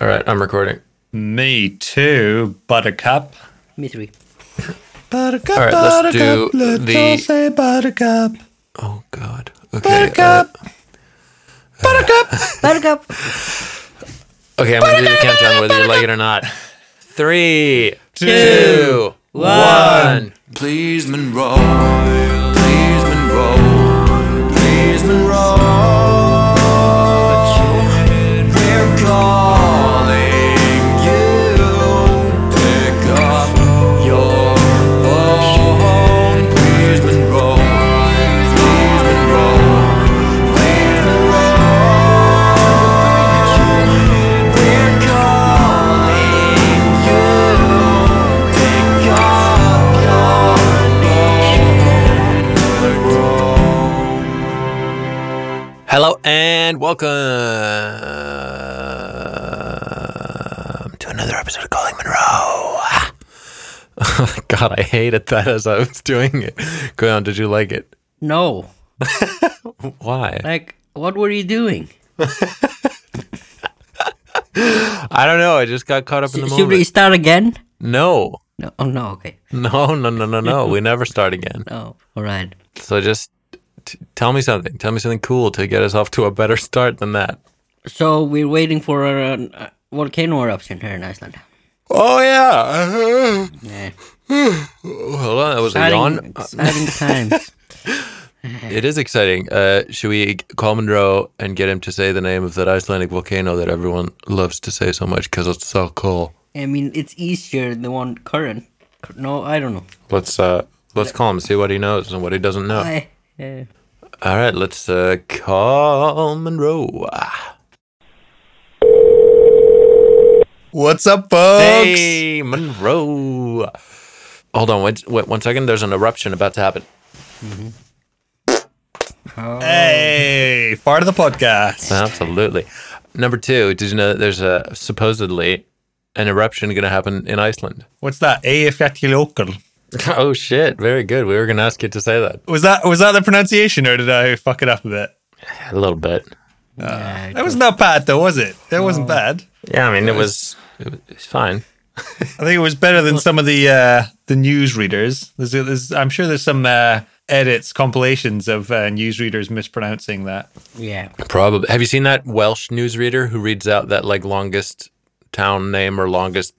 All right, I'm recording. Me too, Buttercup. Me three. Buttercup, All right, let's do let's the- all say Buttercup. Oh God. Okay. Buttercup. uh, Buttercup. Buttercup. okay, I'm gonna do the countdown whether you like it or not. Three, Two, two, one. Please Monroe, please Monroe, please Monroe. And welcome to another episode of Calling Monroe. God, I hated that as I was doing it. Go on, did you like it? No. Why? Like, what were you doing? I don't know. I just got caught up in the moment. Should we start again? No, No. Oh no. Okay. no, no, no, no, no. We never start again. Oh, all right. So just t- tell me something. Tell me something cool to get us off to a better start than that. So we're waiting for a, a volcano eruption here in Iceland. Oh yeah. Yeah. Hold on, that was a yawn. Exciting, exciting times. It is exciting. Uh, should we call Monroe and get him to say the name of that Icelandic volcano that everyone loves to say so much because it's so cool? I mean, it's easier than the one current. No, I don't know. Let's uh, let's call him see what he knows and what he doesn't know. I, uh, All right, let's uh, call Monroe. What's up, folks? Hey, Monroe. Hold on, wait, wait one second. There's an eruption about to happen. Hey, part of the podcast. Absolutely. Number two, did you know that there's a supposedly an eruption going to happen in Iceland? What's that? Eyjafjallajökull. Oh shit! Very good. We were going to ask you to say that Was that was that the pronunciation, or did I fuck it up a bit? a little bit. yeah, That wasn't that bad, though, was it? That wasn't bad. Yeah, I mean it was it was it's fine. I think it was better than some of the uh, the news readers. There's, there's, I'm sure there's some uh, edits, compilations of uh, news readers mispronouncing that. yeah. Probably. Have you seen that Welsh newsreader who reads out that like longest town name or longest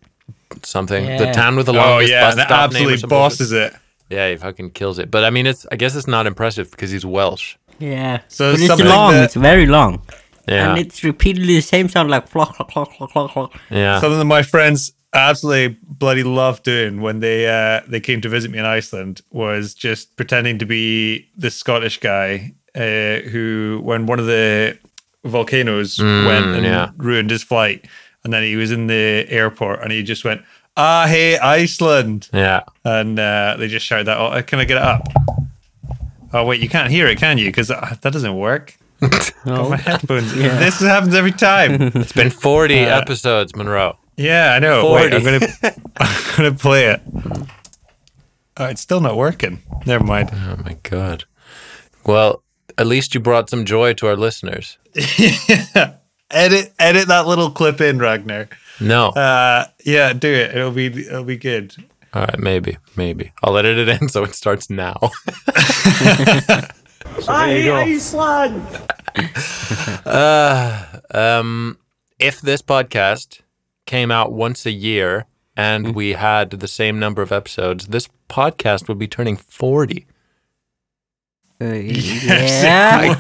something? The town with the Oh longest yeah, bus and stop name absolutely something. bosses it. Yeah, he fucking kills it. But I mean, it's I guess it's not impressive because he's Welsh. Yeah. So but it's something long. that- It's very long. Yeah, And it's repeatedly the same sound like flock, flock, flock, flock, flock, flock. yeah. Something that my friends absolutely bloody loved doing when they uh, they came to visit me in Iceland was just pretending to be this Scottish guy uh, who, when one of the volcanoes went and Mm, yeah. ruined his flight, and then he was in the airport and he just went, "Ah, hey, Iceland," yeah. and uh, they just shouted that. Oh, can I get it up? Oh wait, you can't hear it, can you? Because that doesn't work. No. My headphones. This happens every time. It's been 40 Uh, episodes, Monroe. Yeah, I know. Wait, I'm gonna I'm gonna play it. Oh, it's still not working. Never mind. Oh my god. Well, at least you brought some joy to our listeners. edit edit that little clip in, Ragnar. No. Uh yeah, do it. It'll be it'll be good. All right, maybe, maybe. I'll edit it in so it starts now. uh, um, if this podcast came out once a year and we had the same number of episodes, this podcast would be turning 40. Uh, yeah.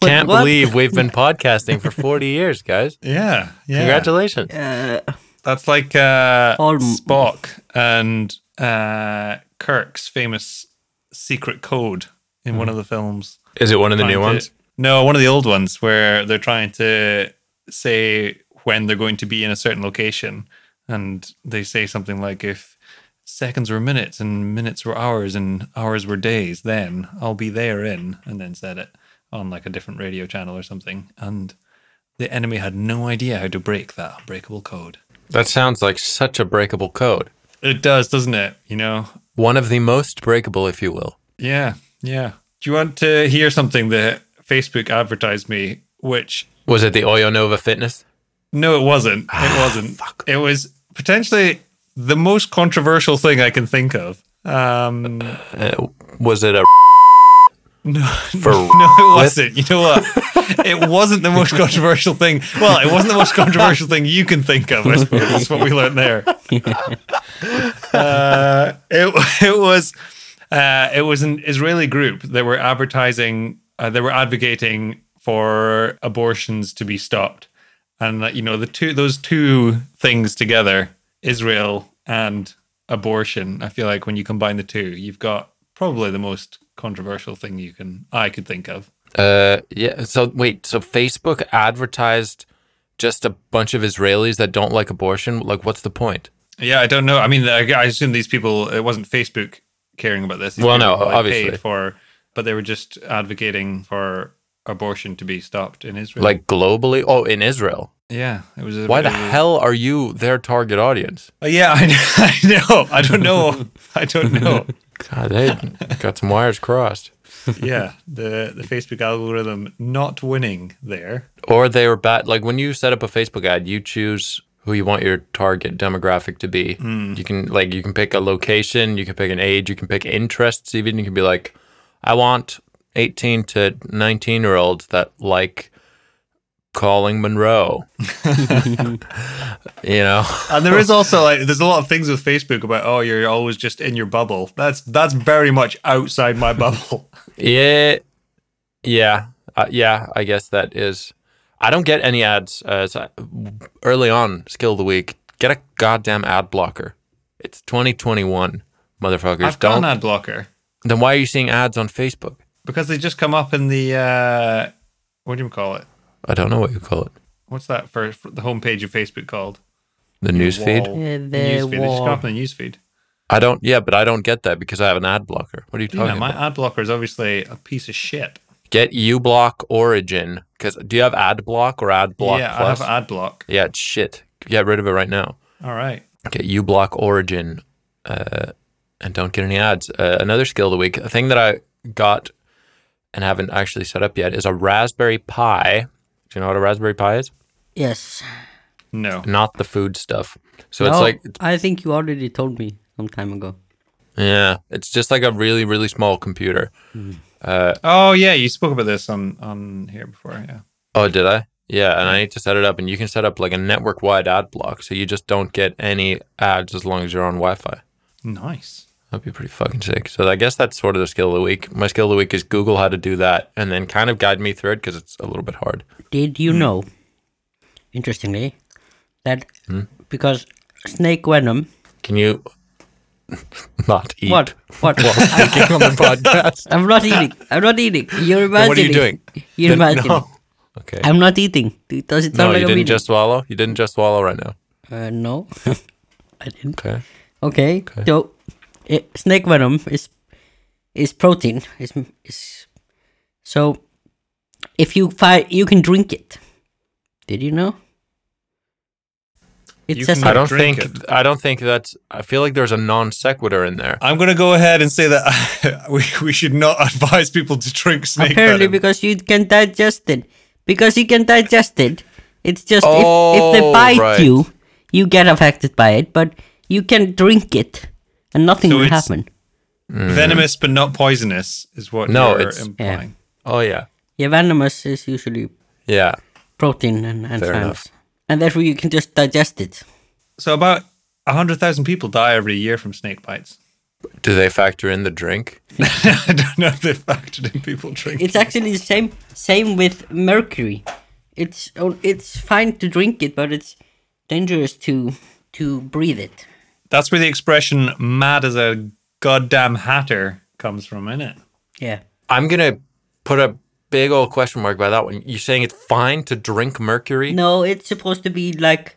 But Can't what- believe we've been podcasting for 40 years, guys. Yeah, yeah. Congratulations. Uh, That's like uh All- Spock and uh Kirk's famous secret code in one of the films. Is it one of the new to- ones? No, one of the old ones where they're trying to say when they're going to be in a certain location. And they say something like, if seconds were minutes and minutes were hours and hours were days, then I'll be there in, and then said it on like a different radio channel or something. And the enemy had no idea how to break that unbreakable code. That sounds like such a breakable code. It does, doesn't it? You know? One of the most breakable, if you will. Yeah, yeah. Do you want to hear something that Facebook advertised me, which Was it the Oyo Nova Fitness? No, it wasn't. It ah, wasn't. It was potentially the most controversial thing I can think of. Um, Uh, was it a no, For no, it wasn't. You know what? It wasn't the most controversial thing. Well, it wasn't the most controversial thing you can think of. I suppose that's what we learned there. Uh, it it was uh, it was an Israeli group that were advertising. Uh, they were advocating for abortions to be stopped, and uh, you know the two those two things together, Israel and abortion. I feel like when you combine the two, you've got probably the most controversial thing you can I could think of. Uh, yeah. So wait. So Facebook advertised just a bunch of Israelis that don't like abortion. Like, what's the point? Yeah, I don't know. I mean, I, I assume these people. It wasn't Facebook caring about this. These Well, no, obviously. paid for, but they were just advocating for abortion to be stopped in Israel. Like globally? Oh, in Israel. yeah, it was. A, Why the was- hell are you their target audience? Oh, yeah, I, I know. I don't know. I don't know. God, they got some wires crossed. yeah, the the Facebook algorithm not winning there. Or they were bad. Like when you set up a Facebook ad, you choose who you want your target demographic to be. Hmm. You can like you can pick a location, you can pick an age, you can pick interests. Even you can be like, I want eighteen to nineteen year olds that like calling Monroe. you know, And there is also like there's a lot of things with Facebook about oh you're always just in your bubble. That's that's very much outside my bubble. yeah, yeah, uh, yeah. I guess that is. I don't get any ads. Uh, so early on, skill of the week. Get a goddamn ad blocker. It's 2021, motherfuckers. I've got don't. an ad blocker. Then why are you seeing ads on Facebook? Because they just come up in the uh what do you call it I don't know what you call it. what's that for, for the homepage of facebook called The newsfeed. Wall. Yeah, the newsfeed they just come up in the newsfeed I don't. Yeah, but I don't get that because I have an ad blocker. What are you talking about? yeah my about? ad blocker is obviously a piece of shit Get uBlock Origin because do you have ad block or ad block yeah plus? i have ad block yeah, it's shit. Get rid of it right now. all right Get uBlock Origin, uh, and don't get any ads. Uh, another skill of the week, a thing that I got and haven't actually set up yet, is a Raspberry Pi. Do you know what a Raspberry Pi is? Yes. no Not the food stuff. So it's No, like I think you already told me some time ago. Yeah, it's just like a really, really small computer. Hmm. Uh, oh yeah you spoke about this on on here before yeah Oh, did I? Yeah, and I need to set it up, and you can set up like a network-wide ad block, so you just don't get any ads as long as you're on Wi-Fi. nice That'd be pretty fucking sick. So I guess that's sort of the skill of the week. My skill of the week is Google how to do that, and then kind of guide me through it because it's a little bit hard. Did you know, interestingly, that Hmm? because snake venom. Can you not eat? What? What? While speaking on the podcast. I'm not eating. I'm not eating. You're imagining. what are you doing? You're imagining. no. Okay. I'm not eating. Does it no, sound like you I'm didn't eating? just swallow. You didn't just swallow right now. Uh, no, I didn't. Okay. Okay. So, eh, snake venom is is protein. Is is so if you find you can drink it. Did you know? It You says can- I don't think. it. I don't think that's. I feel like there's a non sequitur in there. i'm gonna go ahead and say that we, we should not advise people to drink snake apparently venom. because you can digest it. Because you can digest it. It's just if, if Oh, they bite right. you, you get affected by it. But you can drink it, and nothing So will it's- happen. venomous but not poisonous is what No, you're it's- implying Oh yeah. Yeah, venomous is usually Yeah. protein and, and Fair fats. enough. and therefore you can just digest it. so about 100000 people die every year from snake bites Do they factor in the drink? I don't know if they factored in people drinking. It's actually the same same with mercury. It's oh, it's fine to drink it, but it's dangerous to to breathe it. That's where the expression "mad as a goddamn hatter" comes from, isn't it? Yeah. I'm gonna put a big old question mark by that one. You're saying it's fine to drink mercury? No, it's supposed to be like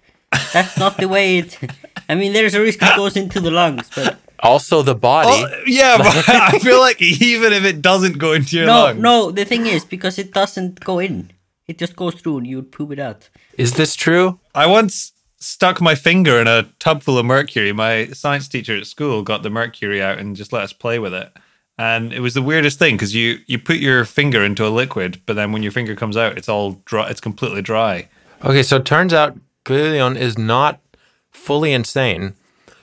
that's not the way it. I mean, there's a risk it goes into the lungs, but Also, the body. Oh, yeah, but I feel like even if it doesn't go into your no, lungs, no. The thing is, because it doesn't go in, it just goes through, and you would poop it out. Is this true? I once stuck my finger in a tub full of mercury. My science teacher at school got the mercury out and just let us play with it. And it was the weirdest thing because you you put your finger into a liquid, but then when your finger comes out, it's all dry. It's completely dry. Okay, so it turns out Quilion is not fully insane.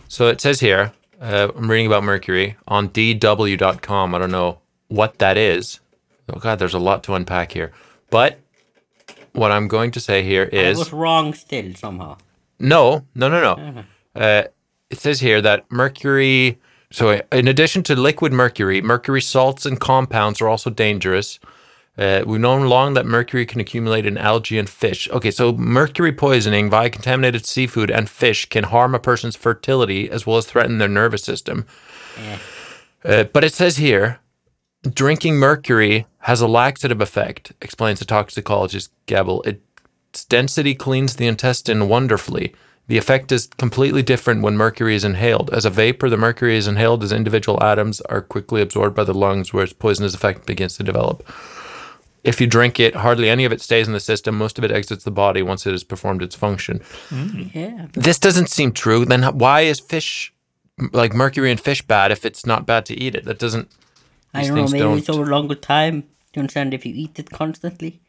So it says here, uh, I'm reading about Mercury on DW.com. I don't know what that is. Oh, God, there's a lot to unpack here. But what I'm going to say here is I was wrong still somehow. No, no, no, no. Uh, it says here that mercury. So, in addition to liquid mercury, mercury salts and compounds are also dangerous. Uh, we've known long that mercury can accumulate in algae and fish. Okay, so mercury poisoning via contaminated seafood and fish can harm a person's fertility as well as threaten their nervous system. Uh, but it says here, drinking mercury has a laxative effect, explains the toxicologist Gabel. Its density cleans the intestine wonderfully. The effect is completely different when mercury is inhaled. As a vapor, the mercury is inhaled as individual atoms are quickly absorbed by the lungs, where its poisonous effect begins to develop. If you drink it, hardly any of it stays in the system. Most of it exits the body once it has performed its function. Mm. Yeah. This doesn't seem true. Then why is fish, like mercury in fish, bad if it's not bad to eat it? That doesn't. I don't know, maybe it's don't- over a longer time. Do you understand if you eat it constantly?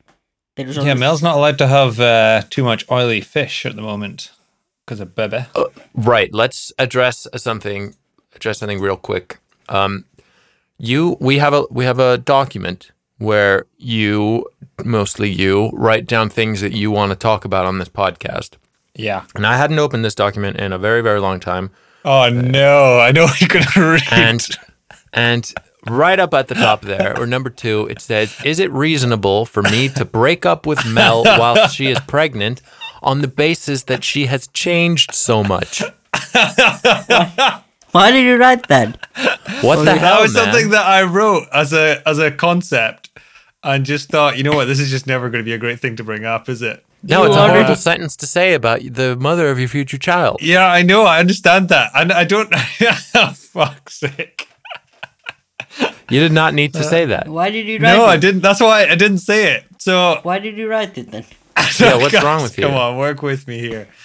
There's Yeah, Mel's not allowed to have uh, too much oily fish at the moment because of Bebe. Right. Let's address something. Address something real quick. Um, you, we have a we have a document where you, mostly you, write down things that you want to talk about on this podcast. Yeah. And I hadn't opened this document in a very very long time. Oh no, I know you're gonna read. and and right up at the top there, or number two, it says, "Is it reasonable for me to break up with Mel while she is pregnant, on the basis that she has changed so much?" Why did you write that? What the that hell, was man? something that I wrote as a as a concept, and just thought, you know what, this is just never going to be a great thing to bring up, is it? no, You it's a already- horrible sentence to say about the mother of your future child. Yeah, I know, I understand that, and I don't. oh, fuck's sake! You did not need to say that. Why did you write No, it? I didn't. That's why I didn't say it. So Why did you write it then? Yeah, what's wrong with you? Come on, work with me here.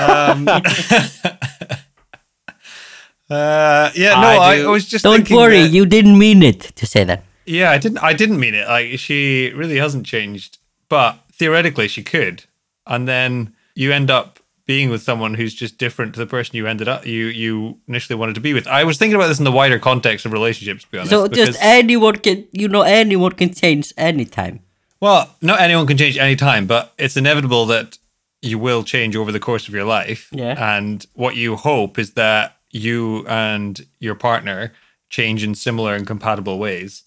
Um, uh, yeah, no, I I, do- I was just Don't worry, that- you didn't mean it to say that. Yeah, I didn't. I didn't mean it. Like she really hasn't changed, but theoretically she could. And then you end up being with someone who's just different to the person you ended up you you initially wanted to be with. I was thinking about this in the wider context of relationships. To be honest, So just anyone can, you know, anyone can change anytime. well, not anyone can change any time, but it's inevitable that you will change over the course of your life. Yeah. And what you hope is that you and your partner change in similar and compatible ways.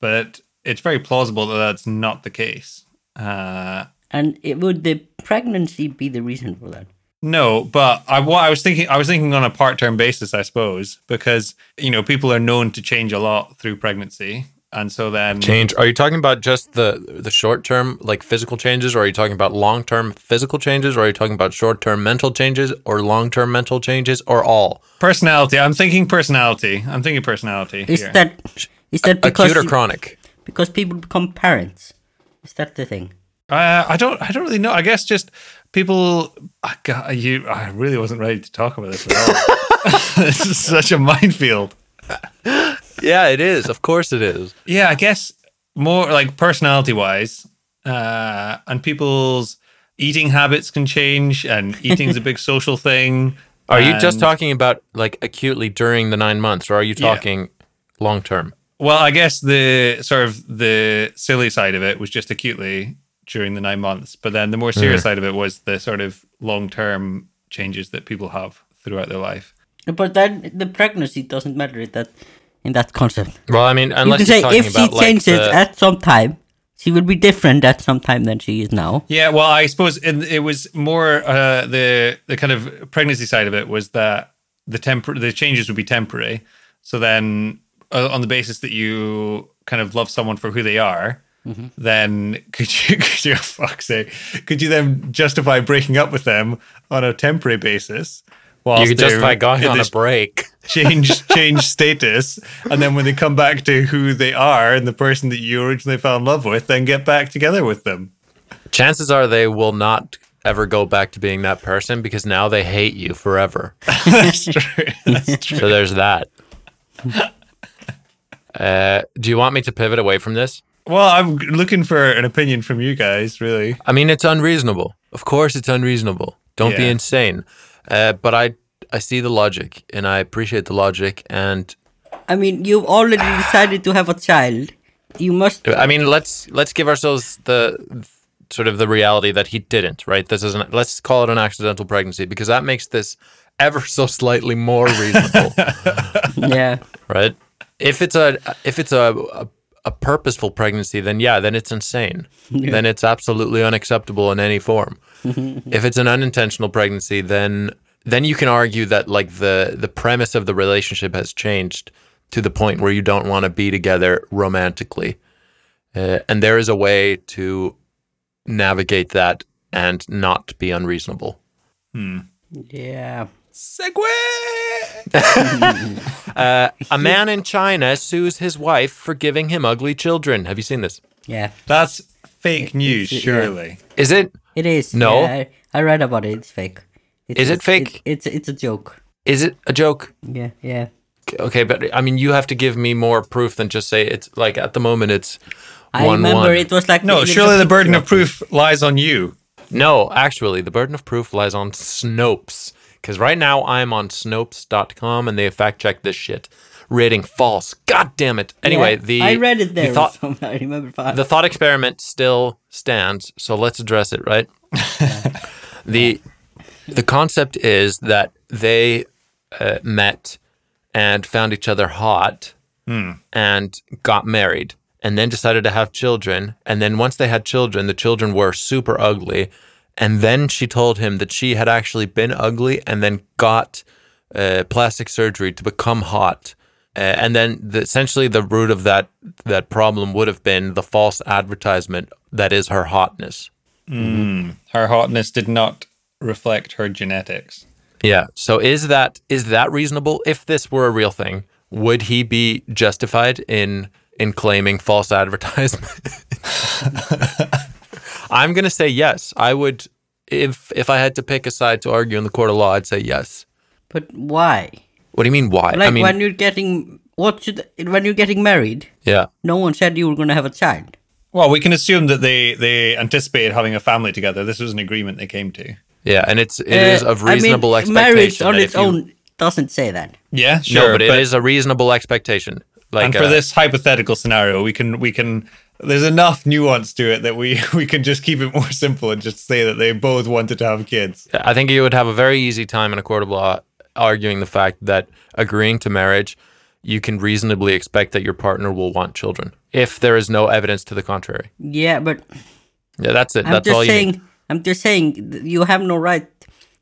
But it's very plausible that that's not the case. Uh, And it, would the pregnancy be the reason for that? no, but I what I was thinking I was thinking on a part-term basis, I suppose, because you know people are known to change a lot through pregnancy, and so then Change. Are you talking about just the the short term, like physical changes, or are you talking about long term physical changes, or are you talking about short term mental changes, or long term mental changes, or all? personality. I'm thinking personality. I'm thinking personality. Is here. that is that because Acute or chronic? because people become parents? Is that the thing? Uh, I don't. I don't really know. I guess just people. I got you. I really wasn't ready to talk about this at all. this is such a minefield. Yeah, it is. Of course, it is. Yeah, I guess more like personality wise, uh, and people's eating habits can change, and eating's a big social thing. Are you just talking about like acutely during the nine months, or are you Yeah. talking long term? Well, I guess the sort of the silly side of it was just acutely during the nine months, but then the more serious side of it was the sort of long term changes that people have throughout their life. But then the pregnancy doesn't matter in that in that concept. Well, I mean, You unless can you're say talking if she like changes the, at some time, she will be different at some time than she is now. Yeah, well, I suppose it, it was more uh, the the kind of pregnancy side of it was that the tempor- the changes would be temporary. So then, uh, on the basis that you kind of love someone for who they are, then could you could you fuck's sake, could you then justify breaking up with them on a temporary basis? you whilst could justify going on a break. change change status, and then when they come back to who they are and the person that you originally fell in love with, then get back together with them. Chances are they will not ever go back to being that person because now they hate you forever. That's true. That's true. So there's that. Uh, do you want me to pivot away from this? Well, I'm looking for an opinion from you guys, really. I mean, it's unreasonable. Of course, it's unreasonable. Don't be insane. Uh, but I, I see the logic, and I appreciate the logic. And I mean, you've already decided to have a child. You must. I mean, let's let's give ourselves the sort of the reality that he didn't. Right? This is an, let's call it an accidental pregnancy because that makes this ever so slightly more reasonable. Yeah. right? If it's a if it's a, a a purposeful pregnancy, then yeah, then it's insane. Then it's absolutely unacceptable in any form. if it's an unintentional pregnancy, then then you can argue that like the the premise of the relationship has changed to the point where you don't want to be together romantically, uh, and there is a way to navigate that and not be unreasonable. Yeah. Uh, a man in China sues his wife for giving him ugly children. Have you seen this? Yeah. That's fake news, yeah. surely. Is it? It is. No. Yeah, I, I read about it. It's fake. It's, Is it it's- fake? it's it's a joke. Is it a joke? Yeah. Yeah. Okay, but I mean, you have to give me more proof than just say it's like at the moment it's I one remember one. it was like No, there's surely the burden of proof lies on you. No, actually, the burden of proof lies on Snopes. Because right now I'm on Snopes.com and they fact checked this shit, rating false. God damn it. Anyway, Yeah, the I read it there. The thought, so I remember fine. the thought experiment still stands, so let's address it, right? the the concept is that they uh, met and found each other hot and got married and then decided to have children and then once they had children the children were super ugly and then she told him that she had actually been ugly and then got uh, plastic surgery to become hot uh, and then the, essentially the root of that that problem would have been the false advertisement that is her hotness Her hotness did not reflect her genetics. Yeah. So is that is that reasonable? If this were a real thing, would he be justified in in claiming false advertisement? I'm gonna say yes. I would if if I had to pick a side to argue in the court of law, I'd say yes. but why? What do you mean why? Like I mean when you're getting what should when you're getting married, yeah. no one said you were going to have a child. Well, we can assume that they they anticipated having a family together. This was an agreement they came to. Yeah, and it's it is Uh, of reasonable I mean, Marriage expectation. on its you- own doesn't say that. Yeah, No, sure. but it is a reasonable expectation. Like and for uh, this hypothetical scenario, we can we can. There's enough nuance to it that we we can just keep it more simple and just say that they both wanted to have kids. I think you would have a very easy time in a court of law arguing the fact that agreeing to marriage, you can reasonably expect that your partner will want children if there is no evidence to the contrary. Yeah, but Yeah, that's it. I'm that's just all you saying. need. I'm just saying you have no right.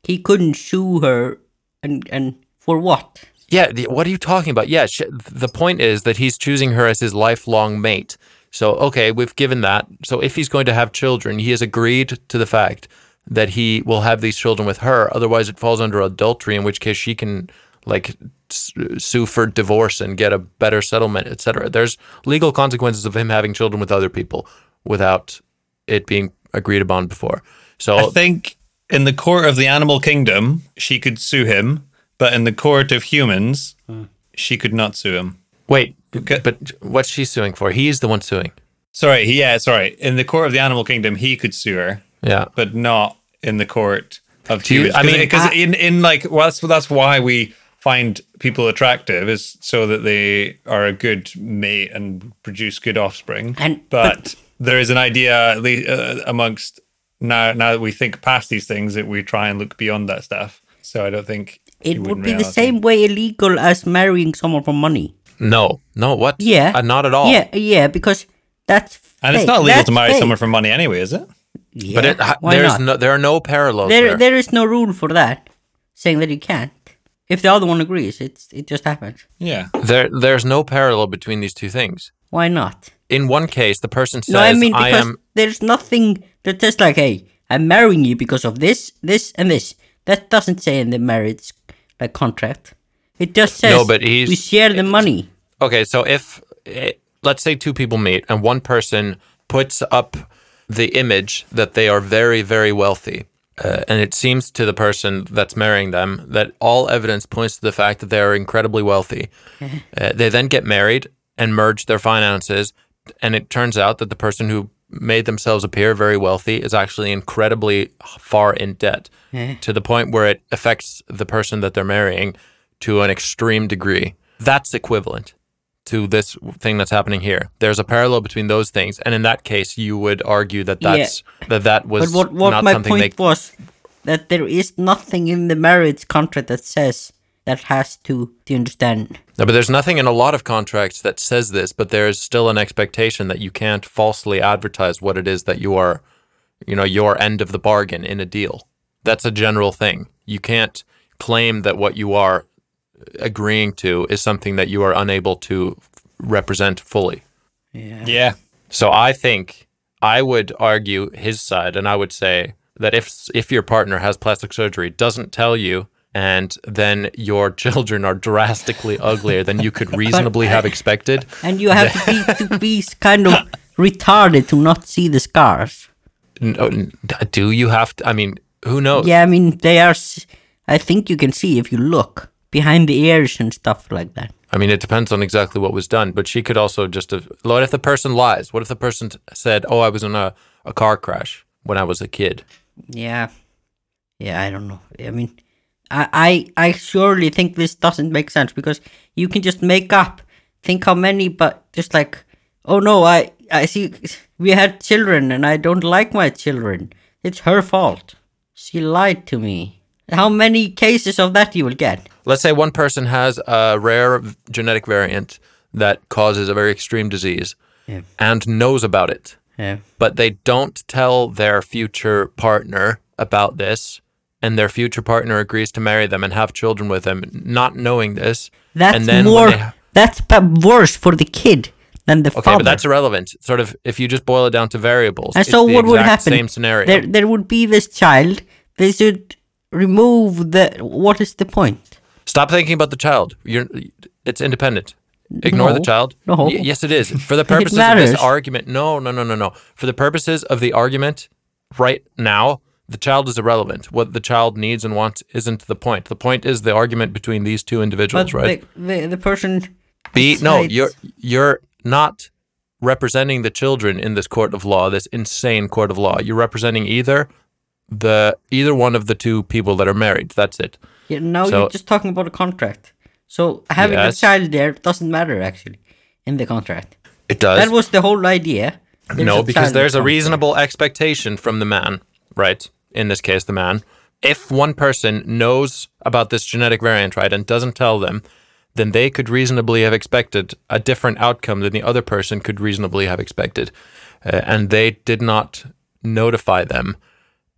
He couldn't sue her, and and for what? Yeah, the, what are you talking about? Yeah, sh- the point is that he's choosing her as his lifelong mate. So, okay, we've given that. So, if he's going to have children, he has agreed to the fact that he will have these children with her. Otherwise, it falls under adultery, in which case she can like sue for divorce and get a better settlement, etc. There's legal consequences of him having children with other people without it being agreed upon before. So, I think in the court of the animal kingdom, she could sue him, but in the court of humans, hmm. she could not sue him. wait, Okay. but what's she suing for? He's the one suing. Sorry, yeah, sorry. In the court of the animal kingdom, he could sue her, Yeah. but not in the court of Do you- humans. I mean, because I- in in like well, that's that's why we find people attractive is so that they are a good mate and produce good offspring. And- but, there is an idea uh, amongst now now that we think past these things that we try and look beyond that stuff. So I don't think It would in be the same way illegal as marrying someone for money. No, no, what? Yeah, Uh, not at all. Yeah, yeah, because that's And it's not legal That's to marry fake. someone for money anyway, is it? Yeah, But it, ha- why there's not? no, there are no parallels there, there. there is no rule for that, saying that you can't. If the other one agrees, it's it just happens. Yeah. There, there's no parallel between these two things. Why not? In one case, the person says, no, I mean because am." there's nothing that says like, "Hey, I'm marrying you because of this, this, and this." That doesn't say in the marriage like contract. It just says No, but he's- we share the money. Okay, so if eh, let's say two people meet and one person puts up the image that they are very, very wealthy, uh, and it seems to the person that's marrying them that all evidence points to the fact that they are incredibly wealthy. uh, they then get married and merge their finances, and it turns out that the person who made themselves appear very wealthy is actually incredibly far in debt to the point where it affects the person that they're marrying to an extreme degree. That's equivalent to this thing that's happening here. There's a parallel between those things, and in that case, you would argue that Yeah. that that was But what what not my something point they was that there is nothing in the marriage contract that says that has to do you understand? No, but there's nothing in a lot of contracts that says this, but there's still an expectation that you can't falsely advertise what it is that you are, you know, your end of the bargain in a deal. That's a general thing. You can't claim that what you are agreeing to is something that you are unable to represent fully. Yeah. Yeah. So I think I would argue his side, and I would say that if if your partner has plastic surgery, doesn't tell you, and then your children are drastically uglier than you could reasonably have expected, And you have to be to be kind of retarded to not see the scars. no, oh, do you have to? I mean, who knows? Yeah, I mean they are. i think you can see if you look behind the ears and stuff like that. I mean, it depends on exactly what was done, but she could also just have. What if the person lies? What if the person said, "Oh, I was in a, a car crash when I was a kid"? Yeah, yeah. I don't know. I mean, I I I surely think this doesn't make sense because you can just make up. Think how many, but just like, oh no, I I see. We had children, and I don't like my children. It's her fault. She lied to me. How many cases of that you will get? Let's say one person has a rare genetic variant that causes a very extreme disease Yeah. and knows about it, Yeah. but they don't tell their future partner about this, and their future partner agrees to marry them and have children with them, not knowing this. That's and then more. Ha- That's worse for the kid than the father. okay, father. but that's irrelevant. Sort of, if you just boil it down to variables, And so what would happen? Same scenario. There, there would be this child. They should remove the. What is the point? Stop thinking about the child. You're, it's independent. Ignore the child. no. Y- yes, it is. For the purposes of this argument, no, no, no, no, no. For the purposes of the argument, right now, the child is irrelevant. What the child needs and wants isn't the point. The point is the argument between these two individuals, But right? the, the the person. Be no, you're you're not representing the children in this court of law, this insane court of law. You're representing either the either one of the two people that are married. That's it. Yeah, now So- you're just talking about a contract. So having Yes. a child there doesn't matter actually in the contract. It does. That was the whole idea. There's no, because there's a reasonable expectation from the man, right? In this case, the man. If one person knows about this genetic variant, right, and doesn't tell them, then they could reasonably have expected a different outcome than the other person could reasonably have expected. Uh, and they did not notify them.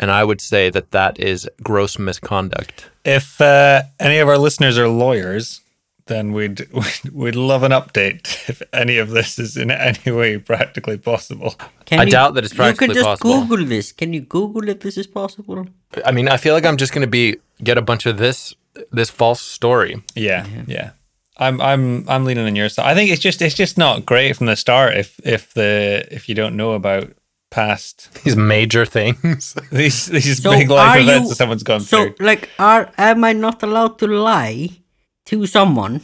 And I would say that that is gross misconduct. If uh, any of our listeners are lawyers, then we'd we'd, we'd love an update if any of this is in any way practically possible. there. Can I you- doubt that it's practically possible. You practically can just possible. Google this. Can you Google if this is possible? I mean, I feel like I'm just going to be get a bunch of this this false story. Yeah, yeah. I'm I'm I'm leaning on your side. I think it's just it's just not great from the start if if the if you don't know about past These major things. these these So big life events you- that someone's gone So, through. So, like, are am I not allowed to lie to someone?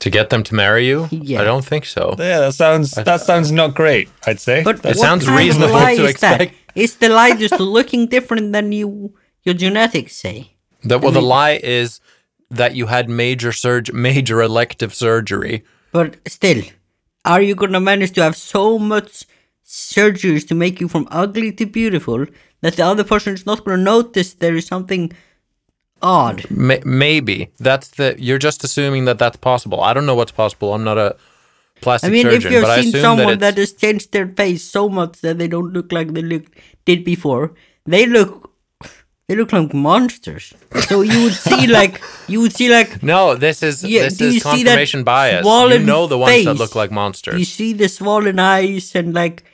to get them to marry you? Yeah. I don't think so. Yeah, that sounds that sounds not great. I'd say. But It sounds reasonable to is expect. Is the lie just looking different than you your genetics say? That well, the lie is that you had major surg- major elective surgery. But still, are you gonna manage to have so much surgeries to make you from ugly to beautiful that the other person is not gonna notice there is something odd? May- maybe that's the. You're just assuming that that's possible. I don't know what's possible. I'm not a plastic I mean, surgeon, if you've seen someone that that, has changed their face so much that they don't look like they look did before, they look they look like monsters. So you would see like you would see like no, this is Yeah, this is confirmation bias. You know the ones that look like monsters. you see the swollen eyes and like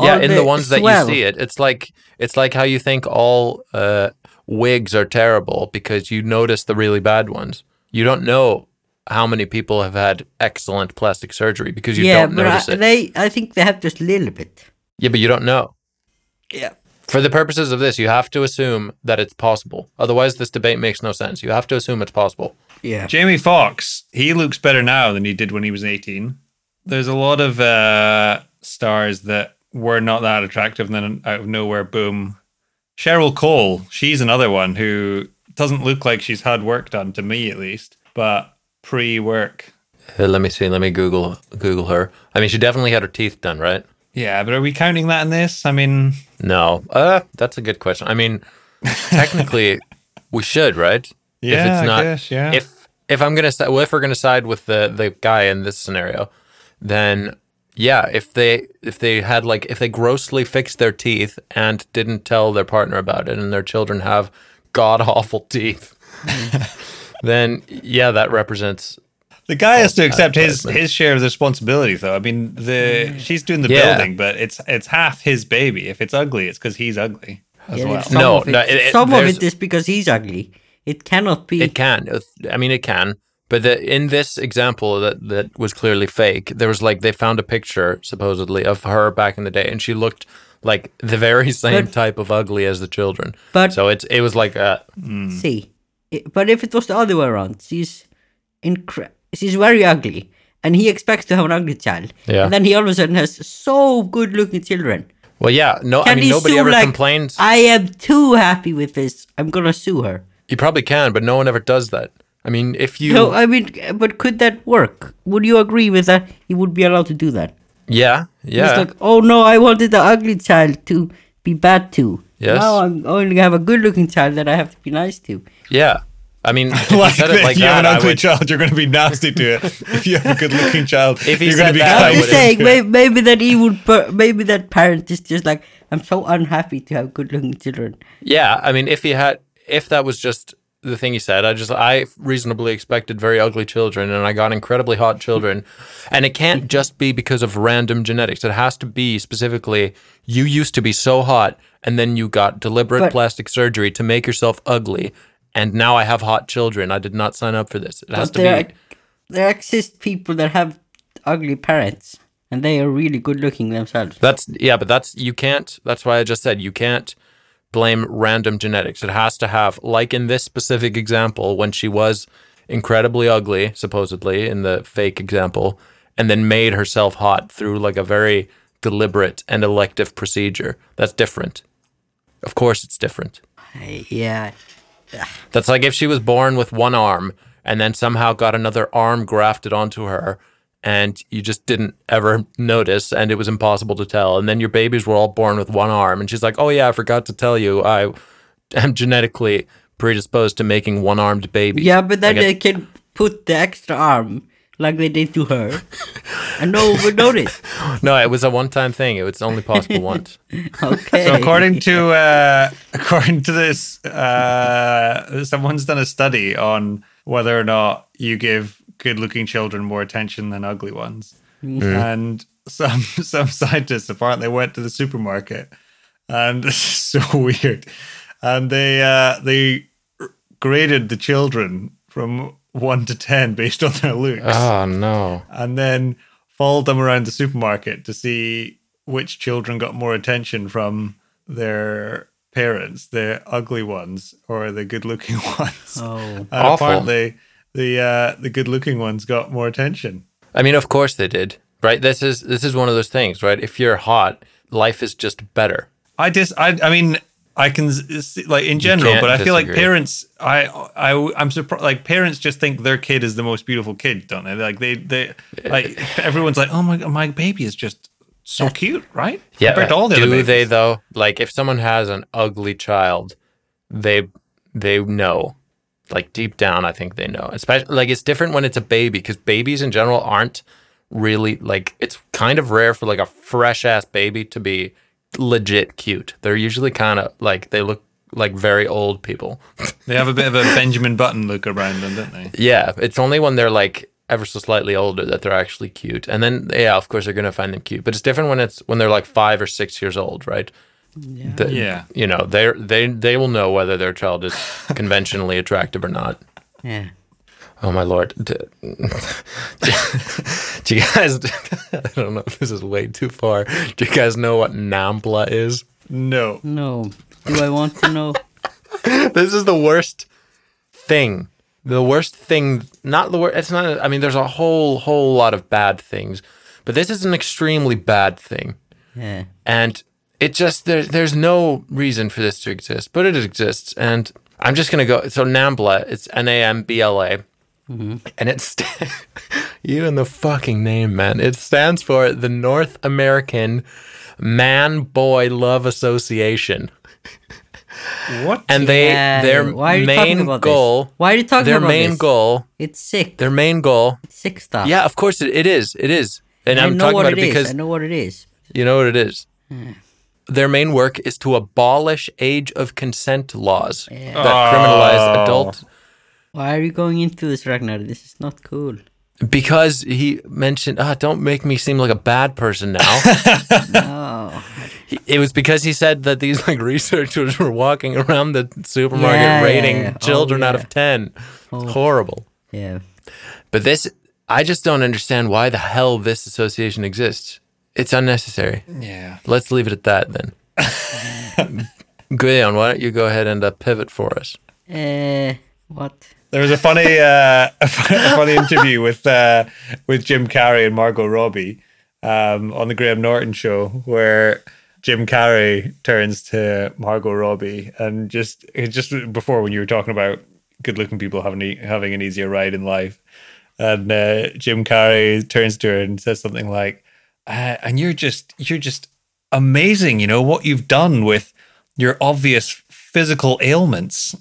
yeah, in the, ones that swell. you see it, it's like it's like how you think all uh, wigs are terrible because you notice the really bad ones. You don't know how many people have had excellent plastic surgery because you yeah, don't notice I, it. they I think they have just a little bit. yeah, but you don't know. Yeah. For the purposes of this, you have to assume that it's possible. Otherwise, this debate makes no sense. You have to assume it's possible. Yeah. Jamie Foxx, he looks better now than he did when he was 18. There's a lot of uh, stars that were not that attractive, and then out of nowhere, boom. Cheryl Cole, she's another one who doesn't look like she's had work done to me at least, but pre-work. Uh, let me see. Let me Google Google her. I mean, she definitely had her teeth done, right? Yeah, but are we counting that in this? I mean, No. Uh, that's a good question. I mean, technically, we should, right? Yeah, I guess, yeah. If if I'm gonna well, if we're gonna side with the the guy in this scenario, then yeah, if they if they had like if they grossly fixed their teeth and didn't tell their partner about it, and their children have god awful teeth, then yeah, that represents the guy has to accept his his share of the responsibility, though. I mean, the she's doing the Yeah. building, but it's it's half his baby. If it's ugly, it's because he's ugly as Yeah, well. some No, of it, no, it- it- some of there's- it is because he's ugly. It cannot be. It can. I mean, it can. But the, in this example that, that was clearly fake, there was like they found a picture supposedly of her back in the day, and she looked like the very same But- type of ugly as the children. But- so it's it was like a hmm. See, but if it was the other way around, she's incre- she's very ugly, and he expects to have an ugly child. Yeah. And then he all of a sudden has so good-looking children. well, yeah. No, I mean nobody sue ever like, complains. I am too happy with this. I'm gonna sue her. you probably can, but no one ever does that. I mean, if you, No, I mean, but could that work? Would you agree with that? He would be allowed to do that. yeah, yeah, It's like, oh no, I wanted the ugly child to be bad to. Yes. Now I'm going have a good-looking child that I have to be nice to. yeah. I mean, if you Like, said it if you that, have an ugly would, child, you're going to be nasty to it. if you have a good-looking child, If you're going to be that, I I'm just saying, maybe, maybe that he would, maybe that parent is just like, I'm so unhappy to have good-looking children. Yeah, I mean, if he had, if that was just the thing he said, I just, I reasonably expected very ugly children, and I got incredibly hot children, and it can't just be because of random genetics. It has to be specifically you used to be so hot, and then you got deliberate But- plastic surgery to make yourself ugly, and now I have hot children. I did not sign up for this. It has to there, be. there exist people that have ugly parents, and they are really good-looking themselves. That's yeah, but that's you can't. That's why I just said you can't blame random genetics. It has to have, like in this specific example, when she was incredibly ugly, supposedly in the fake example, and then made herself hot through like a very deliberate and elective procedure. That's different. Of course, it's different. Yeah, That's like if she was born with one arm and then somehow got another arm grafted onto her and you just didn't ever notice and it was impossible to tell. And then your babies were all born with one arm and she's like, oh yeah, I forgot to tell you. I am genetically predisposed to making one armed babies. yeah, but then Like they it- can put the extra arm like they did to her, and no one would notice. no, it was a one time thing. It was only possible once. Okay. So according to uh, according to this, uh, someone's done a study on whether or not you give good-looking children more attention than ugly ones, and some some scientists apparently went to the supermarket, and this is so weird, and they uh, they graded the children from one to ten based on their looks Oh no. and then followed them around the supermarket to see which children got more attention from their parents, the ugly ones or the good-looking ones. Oh. And Awful. apparently, the uh, the good-looking ones got more attention. I mean, of course they did. Right? This is this is one of those things, right? If you're hot, life is just better. I just, I, I mean, I can see, like in general, but I feel like parents, I, I, I'm surprised. Like parents just think their kid is the most beautiful kid, don't they? Like they, they, like everyone's like, oh my, my baby is just so cute, right? Yeah, Compared all the do they though? Like, if someone has an ugly child, they they know, like deep down, I think they know. Especially like it's different when it's a baby because babies in general aren't really like it's kind of rare for like a fresh ass baby to be legit cute. They're usually kind of like they look like very old people. They have a bit of a Benjamin Button look around them, don't they? yeah, it's only when they're like ever so slightly older that they're actually cute. And then yeah, of course they're gonna find them cute. But it's different when it's when they're like five or six years old, right? The- Yeah. You know, they they they will know whether their child is conventionally attractive or not. Yeah. Oh my lord! D- Do you guys? I don't know if this is way too far. Do you guys know what Nambla is? No. No. Do I want to know? This is the worst thing. The worst thing. Not the worst. It's not. I mean, there's a whole whole lot of bad things, but this is an extremely bad thing. Yeah. and it just there, there's no reason for this to exist, but it exists, and I'm just gonna go. So Nambla, it's N A M B L A, mm-hmm. and it's you and the fucking name, man. It stands for the North American Man Boy Love Association, What? and they Yeah, their why are you talking main about this? goal. Why are you talking Their about main this? goal. It's sick. Their main goal. It's sick stuff. Yeah, of course it, it is. It is, and I I'm know talking what about it it is. because I know what it is. You know what it is? Hmm. Their main work is to abolish age of consent laws that criminalize adult. Why are you going into this, Ragnar? This is not cool. Because he mentioned, ah, don't make me seem like a bad person now. Oh, He- it was because he said that these like researchers were walking around the supermarket Yeah, yeah, rating yeah. Oh, children out of 10. It's horrible. yeah. But this, I just don't understand why the hell this association exists. It's unnecessary. Yeah. Let's leave it at that then. Guion, why don't you go ahead and uh, pivot for us? Uh, what? There was a funny, uh, a funny interview with uh, with Jim Carrey and Margot Robbie um, on the Graham Norton show, where Jim Carrey turns to Margot Robbie and just just before when you were talking about good-looking people having e- having an easier ride in life, and uh, Jim Carrey turns to her and says something like, uh, "And you're just you're just amazing, you know what you've done with your obvious." Physical ailments.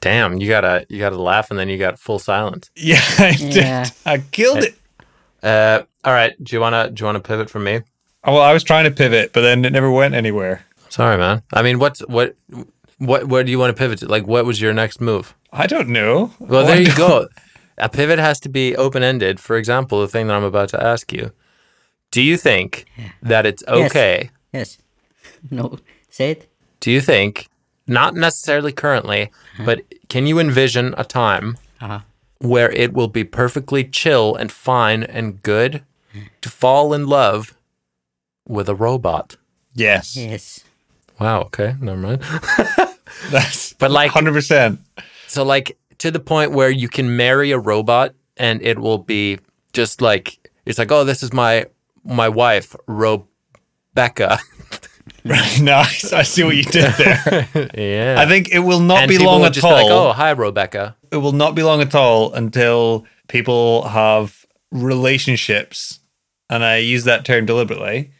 Damn, you gotta you gotta laugh and then you got full silence. Yeah, I did. Yeah. I killed it. Uh, all right, do you wanna do you wanna pivot from me? Oh, well, I was trying to pivot, but then it never went anywhere. Sorry, man. I mean, what's what what where do you want to pivot to? Like, what was your next move? I don't know. Well, there you go. A pivot has to be open ended. For example, the thing that I'm about to ask you: Do you think that it's okay? Yes. No. Say it. Do you think, not necessarily currently, but can you envision a time Uh-huh. where it will be perfectly chill and fine and good to fall in love with a robot? Yes, Yes. Wow. Okay. Never mind. that's But like, hundred percent. So like to the point where you can marry a robot and it will be just like it's like, oh, this is my my wife, Rebecca. nice. I see what you did there. yeah. I think it will not and be long at all. like, oh, hi, Rebecca. It will not be long at all until people have relationships, and I use that term deliberately,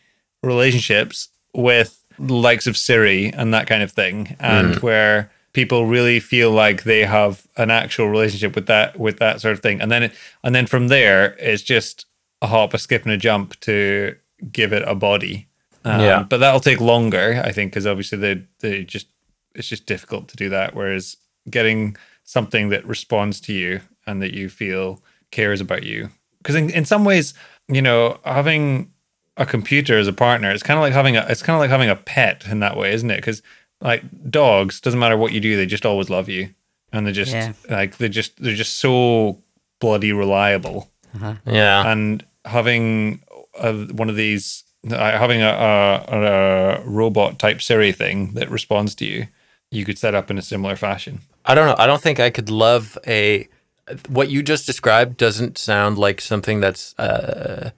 relationships with the likes of Siri and that kind of thing, and mm. where people really feel like they have an actual relationship with that with that sort of thing, and then it, and then from there it's just a hop, a skip, and a jump to give it a body. Um, Yeah. but that'll take longer, I think, because obviously they they just it's just difficult to do that. Whereas getting something that responds to you and that you feel cares about you, because in, in some ways, you know, having a computer as a partner, it's kind of like having a it's kind of like having a pet in that way, isn't it? Because like dogs, doesn't matter what you do, they just always love you, and they're just Yeah. like they're just they're just so bloody reliable Yeah. and having a, one of these uh, having a, a, a robot type siri thing that responds to you you could set up in a similar fashion I don't know. I don't think I could love a. What you just described doesn't sound like something that's. Uh,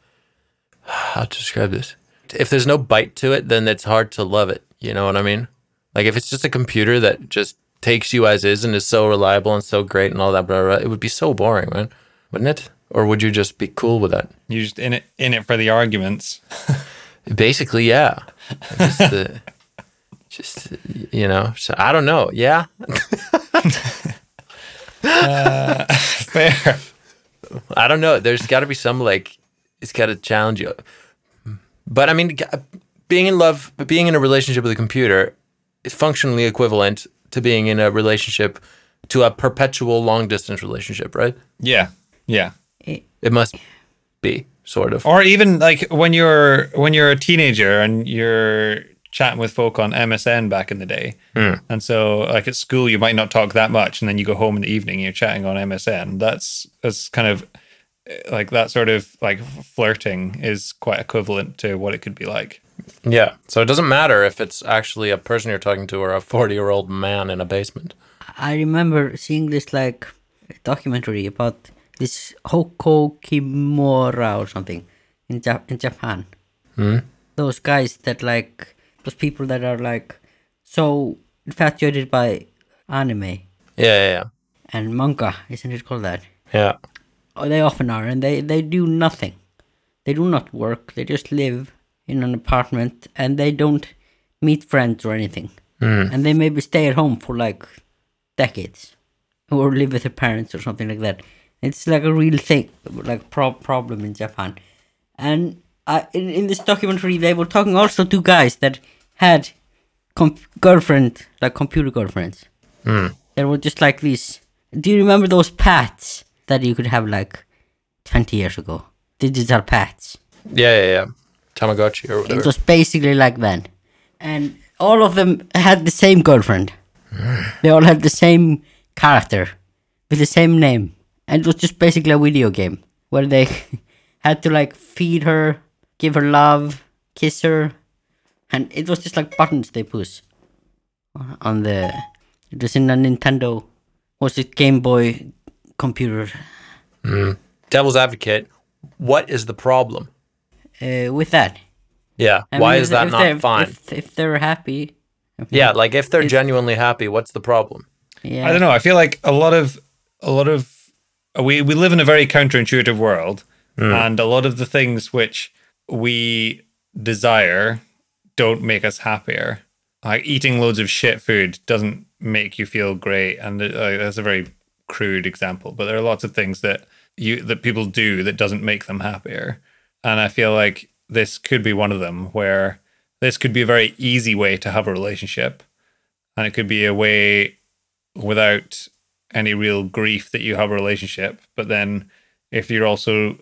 how to describe this? If there's no bite to it, then it's hard to love it. You know what I mean? Like if it's just a computer that just takes you as is and is so reliable and so great and all that, blah, blah, blah, it would be so boring, man. Wouldn't it? Or would you just be cool with that? you're just in it in it for the arguments Basically, yeah. Just, the, just you know. So I don't know. Yeah. Uh, fair I don't know. There's got to be some like it's got to challenge you. But I mean, being in love, being in a relationship with a computer functionally equivalent to being in a relationship to a perpetual long distance relationship, right? yeah yeah It must be sort of. or even like when you're when you're a teenager and you're chatting with folk on msn back in the day hmm. and so like at school you might not talk that much and then you go home in the evening and you're chatting on msn that's that's kind of like that sort of like flirting is quite equivalent to what it could be like Yeah. So it doesn't matter if it's actually a person you're talking to or a 40 year old man in a basement. I remember seeing this like documentary about this hikikomori or something in Jap- in Japan. Hmm? Those guys that like those people that are like so infatuated by anime Yeah, yeah, yeah. and manga, isn't it called that? Yeah. Oh, they often are, and they they do nothing. They do not work. They just live in an apartment, and they don't meet friends or anything. Hmm. And they maybe stay at home for like decades, or live with their parents or something like that. It's like a real thing, like pro- problem in Japan. And I, in in this documentary, they were talking also to guys that had com- girlfriend, like computer girlfriends. Hmm. There were just like these. Do you remember those pats that you could have like 20 years ago? Digital pats. Yeah, yeah, yeah. Tamagotchi or whatever. It was basically like that. And all of them had the same girlfriend. they all had the same character with the same name. And it was just basically a video game where they had to like feed her, give her love, kiss her. And it was just like buttons they push on the. It was in a Nintendo. Was it Game Boy computer? Mm. Devil's advocate. What is the problem? Uh, with that. Yeah. I Why mean, is if- that if not they're- fine? If, if they're happy. yeah, like if they're genuinely happy, what's the problem? Yeah. I don't know. I feel like a lot of a lot of we we live in a very counterintuitive world, and a lot of the things which we desire don't make us happier. Like eating loads of shit food doesn't make you feel great, and uh, that's a very crude example. But there are lots of things that you that people do that doesn't make them happier, and I feel like this could be one of them. Where this could be a very easy way to have a relationship, and it could be a way without any real grief that you have a relationship. But then if you're also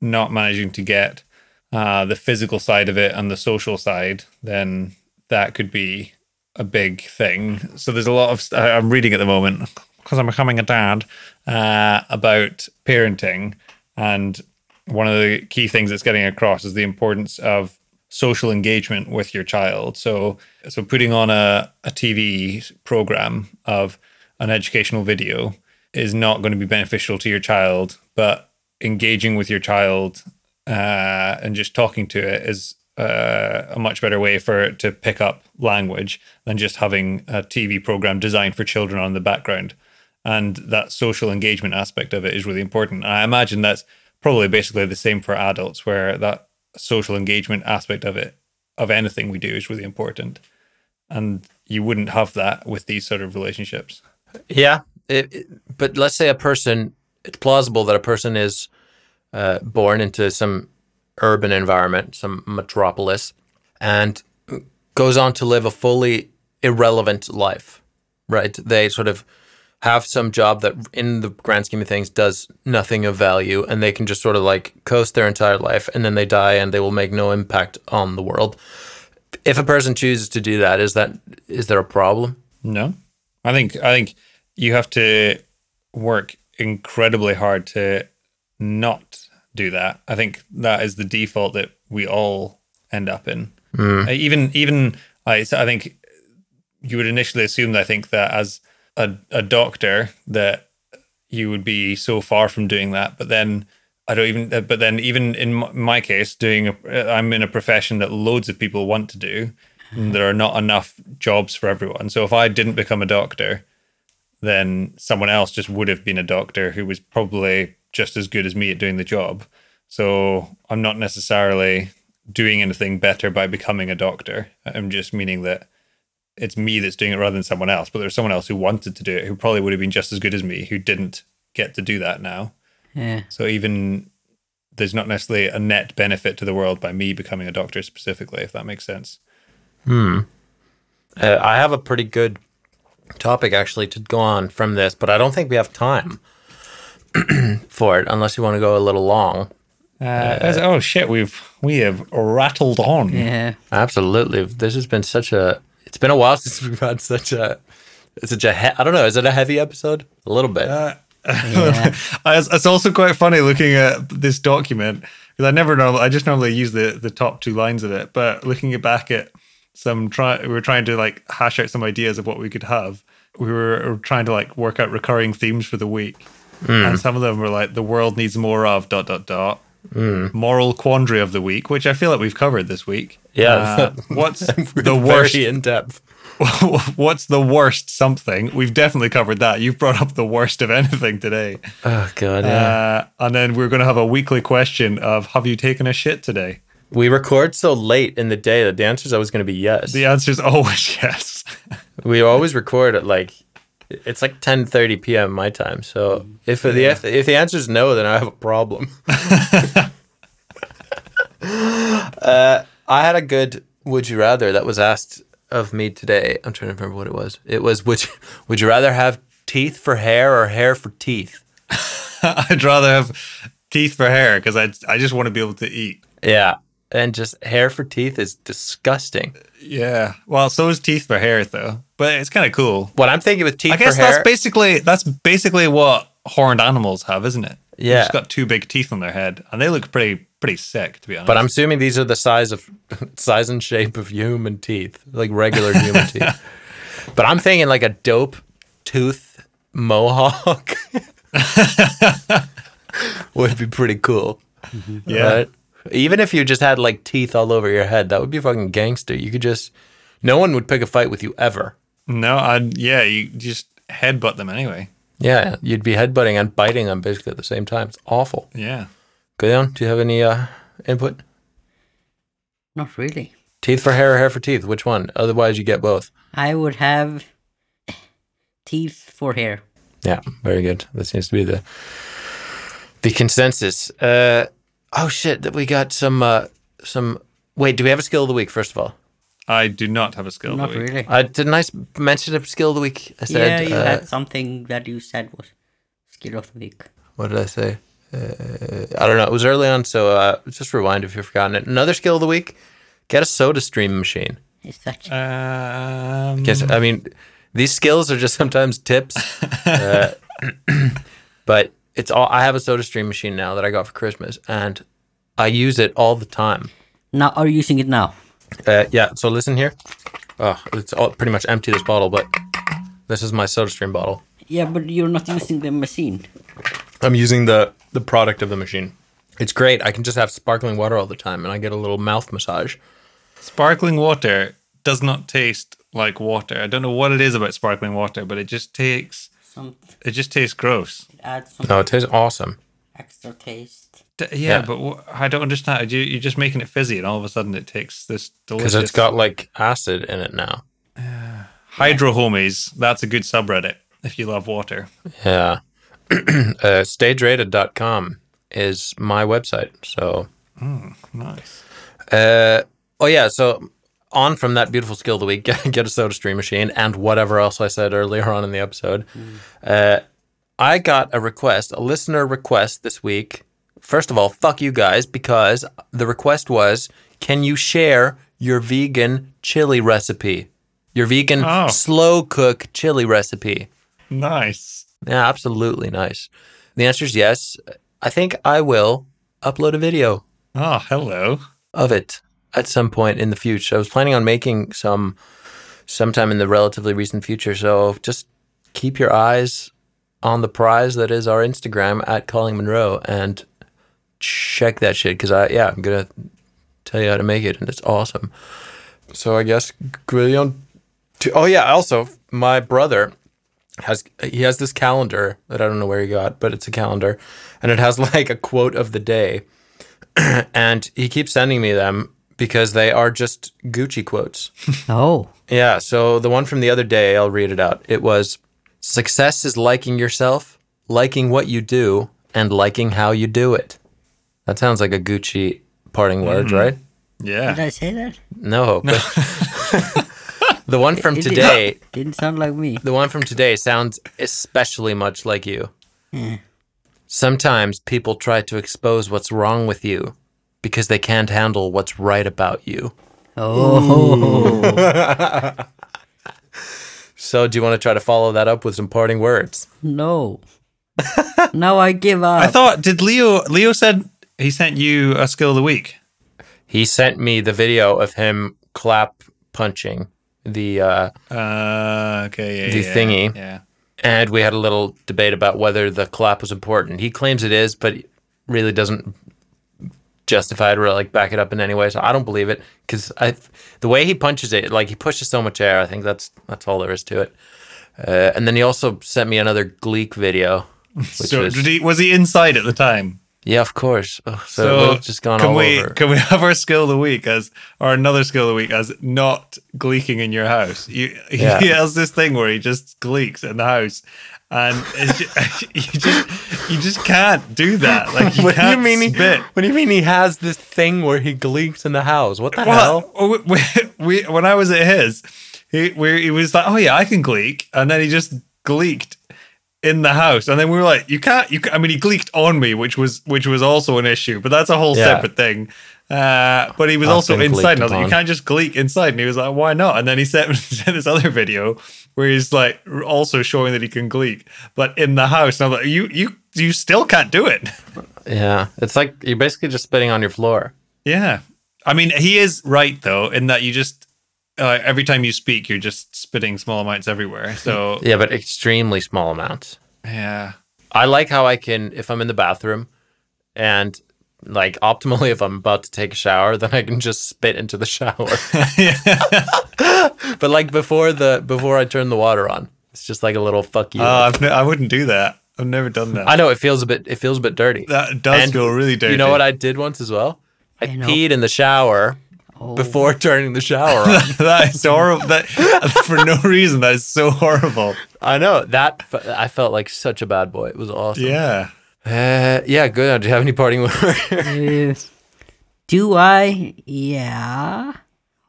not managing to get uh, the physical side of it and the social side, then that could be a big thing. So there's a lot of st- I'm reading at the moment because I'm becoming a dad uh, about parenting, and one of the key things that's getting across is the importance of social engagement with your child. So so putting on a, a TV program of an educational video is not going to be beneficial to your child, but engaging with your child uh, and just talking to it is uh, a much better way for it to pick up language than just having a TV program designed for children on the background. And that social engagement aspect of it is really important. And I imagine that's probably basically the same for adults, where that social engagement aspect of it, of anything we do, is really important. And you wouldn't have that with these sort of relationships. Yeah, it, it- but let's say a person. It's plausible that a person is uh, born into some urban environment, some metropolis, and goes on to live a fully irrelevant life. Right? They sort of have some job that, in the grand scheme of things, does nothing of value, and they can just sort of like coast their entire life, and then they die, and they will make no impact on the world. If a person chooses to do that, is that is there a problem? No, I think I think you have to work incredibly hard to not do that. I think that is the default that we all end up in. Uh, even even I I think you would initially assume that I think that as a, a doctor that you would be so far from doing that, but then I don't even. uh, But then even in my case, doing a, I'm in a profession that loads of people want to do. and There are not enough jobs for everyone. So if I didn't become a doctor, then someone else just would have been a doctor who was probably just as good as me at doing the job. So I'm not necessarily doing anything better by becoming a doctor. I'm just meaning that it's me that's doing it rather than someone else. But there's someone else who wanted to do it who probably would have been just as good as me who didn't get to do that now. Yeah. So even there's not necessarily a net benefit to the world by me becoming a doctor specifically, if that makes sense. Uh, I have a pretty good topic actually to go on from this, but I don't think we have time for it unless you want to go a little long. Uh, oh shit, we've we have rattled on. Yeah. Absolutely, this has been such a. It's been a while since we've had such a. Such a. He- I don't know. Is it a heavy episode? A little bit. Uh, yeah. It's it's also quite funny looking at this document because I never normally I just normally use the the top two lines of it, but looking back at some try we were trying to like hash out some ideas of what we could have. We were trying to like work out recurring themes for the week, hmm. and some of them were like the world needs more of dot dot dot. Moral quandary of the week, which I feel like we've covered this week. Yeah. Uh, what's the worst? In depth. what's the worst something? We've definitely covered that. You've brought up the worst of anything today. Oh god, yeah. Uh, and then we're going to have a weekly question of Have you taken a shit today? we record so late in the day that the answer is always going to be yes. The answer is always yes. we always record at like it's like 10:30 p.m. my time. So if the if, if the answer is no, then I have a problem. uh, I had a good would you rather that was asked of me today. I'm trying to remember what it was. It was would you, would you rather have teeth for hair or hair for teeth? I'd rather have teeth for hair because I I just want to be able to eat. Yeah. And just hair for teeth is disgusting. Yeah. Well, so is teeth for hair though, but it's kind of cool. What I'm thinking with teeth I guess for hair, that's basically that's basically what horned animals have, isn't it? They've Yeah. just got two big teeth on their head, and they look pretty pretty sick, to be honest. but I'm assuming these are the size of size and shape of human teeth, like regular human teeth. But I'm thinking like a dope tooth mohawk would be pretty cool. yeah, right? Even if you just had like teeth all over your head, that would be fucking gangster. You could just no one would pick a fight with you ever. No, I'd yeah, you just headbutt them anyway. Yeah, you'd be headbutting and biting them basically at the same time. It's awful. Yeah. go Gideon, do you have any uh, input? Not really. Teeth for hair or hair for teeth? Which one? Otherwise, you get both. I would have teeth for hair. Yeah, very good. That seems to be the the consensus. Uh, oh shit! That we got some uh, some. Wait, do we have a skill of the week? First of all, I do not have a skill. Not of the week. really. uh, didn't I s- mention a skill of the week? I said. yeah, you uh, had something that you said was skill of the week. what did I say? Uh, I don't know. It was early on, so uh, just rewind if you've forgotten it. Another skill of the week: get a Soda Stream machine. Is that Um, Guess I mean these skills are just sometimes tips, uh, but it's all. I have a Soda Stream machine now that I got for Christmas, and I use it all the time. now? Are you using it now? Uh, yeah. So listen here. Oh, it's all pretty much empty this bottle, but this is my Soda Stream bottle. Yeah, but you're not using the machine. I'm using the the product of the machine. It's great. I can just have sparkling water all the time, and I get a little mouth massage. Sparkling water does not taste like water. I don't know what it is about sparkling water, but it just takes Some it just tastes gross. it adds some No, it tastes awesome. extra taste. D- yeah, Yeah. but wh- I don't understand. You, you're just making it fizzy, and all of a sudden it takes this delicious. Because it's got like acid in it now. hydro homies. That's a good subreddit if you love water. Yeah. uh, stagerated.com is my website. So, Nice. uh, oh, yeah. So, on from that beautiful skill of the week, get, get a soda stream machine and whatever else I said earlier on in the episode. Uh, I got a request, a listener request this week. First of all, fuck you guys, because the request was can you share your vegan chili recipe? Your vegan Oh. slow cook chili recipe. Nice. Yeah, absolutely nice. The answer is yes. I think I will upload a video Oh, hello. of it at some point in the future. I was planning on making some sometime in the relatively recent future. So just keep your eyes on the prize that is our Instagram at Calling Monroe and check that shit because I yeah I'm gonna tell you how to make it and it's awesome. So I guess Guillaume. To, oh yeah, also my brother has he has this calendar that I don't know where he got, but it's a calendar, and it has like a quote of the day, and he keeps sending me them because they are just Gucci quotes. Oh, Yeah, so the one from the other day, I'll read it out. It was Success is liking yourself, liking what you do, and liking how you do it. That sounds like a Gucci parting words, mm-hmm. right? Yeah. Did I say that? No. but- the one from It did- today, Didn't sound like me. the one from today sounds especially much like you. Sometimes people try to expose what's wrong with you because they can't handle what's right about you. Oh So, do you want to try to follow that up with some parting words? no. now I give up. I thought did Leo Leo said he sent you a skill of the week. He sent me the video of him clap punching the uh Uh okay, yeah. The yeah, thingy. Yeah. and we had a little debate about whether the clap was important. He claims it is, but really doesn't justify it or like back it up in any way. So I don't believe it because I, the way he punches it, like he pushes so much air. I think that's that's all there is to it. Uh, and then he also sent me another Gleek video. Which so was, did he, was he inside at the time? Yeah, of course. Oh, so So have just gone can all we over. can we have our skill of the week as or another skill of the week as not gleeking in your house? You, Yeah. He has this thing where he just gleeks in the house, and it's just, you just you just can't do that. Like you what do you can't mean? He, what do you mean he has this thing where he gleeks in the house? What the Well, hell? we, we, when I was at his, he we, he was like, "Oh yeah, I can gleek," and then he just gleeked in the house, and then we were like, "You can't." You, ca- I mean, he gleeked on me, which was which was also an issue, but that's a whole Yeah. separate thing. Uh, but he was I've also inside, and I was like, "You can't just gleek inside," and he was like, "Why not?" And then he sent, sent this other video where he's like also showing that he can gleek, but in the house, and I'm like, "You you you still can't do it." Yeah, it's like you're basically just spitting on your floor. Yeah. I mean, he is right though, in that you just uh, every time you speak, you're just spitting small amounts everywhere. So Yeah, but extremely small amounts. yeah, I like how I can, if I'm in the bathroom and like optimally, if I'm about to take a shower, then I can just spit into the shower. but like before the before I turn the water on, it's just like a little fuck you. uh, I've ne- I wouldn't do that. I've never done that. I know it feels a bit. It feels a bit dirty. that does And feel really dirty. You know what I did once as well? I I know. peed in the shower Oh. before turning the shower on. that is horrible. That for no reason. That is so horrible. I know that. I felt like such a bad boy. It was awesome. Yeah. Uh, yeah. Good. Do you have any parting words? Do I? Yeah.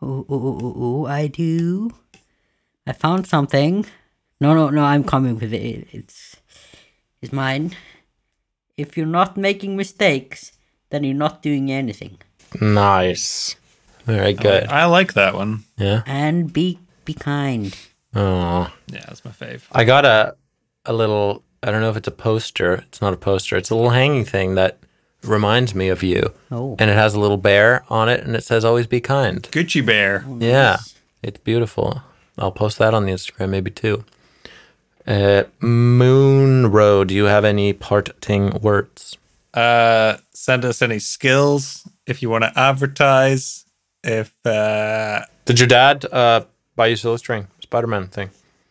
Oh, oh, oh, oh, oh, I do. I found something. No, no, no. I'm coming with it. It's it's mine. If you're not making mistakes, then you're not doing anything. nice. Very good. I like that one. Yeah. And be be kind. Oh. Yeah, that's my fave. I got a a little I don't know if it's a poster. It's not a poster. It's a little hanging thing that reminds me of you. Oh. And it has a little bear on it and it says always be kind. Gucci Bear. Yeah. It's beautiful. I'll post that on the Instagram maybe too. Uh, Moon Road, do you have any parting words? Uh, send us any skills if you want to advertise. If uh, Did your dad uh, buy you Silver String Spider Man thing?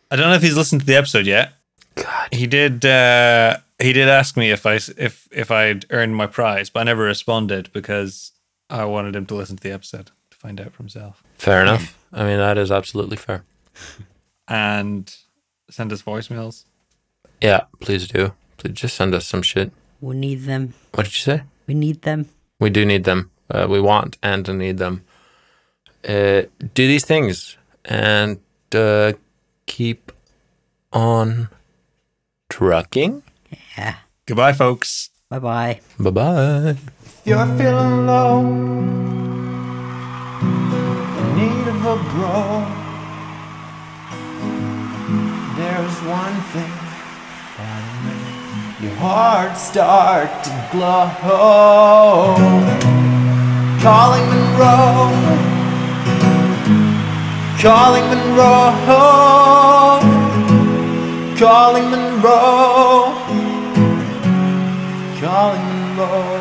I don't know if he's listened to the episode yet. God. He did. Uh, he did ask me if I s- if if I'd earned my prize, but I never responded because I wanted him to listen to the episode to find out for himself Fair enough. I mean, that is absolutely fair. and send us voicemails. Yeah, please do. Please just send us some shit. We need them. What did you say? We need them. We do need them. Uh, we want and need them. Uh, do these things and uh, keep on trucking. Yeah. Goodbye, folks. Bye bye. Bye bye. You're feeling low, in need of a bro. There's one thing that'll your heart start to glow. Calling Monroe, calling Monroe, calling Monroe.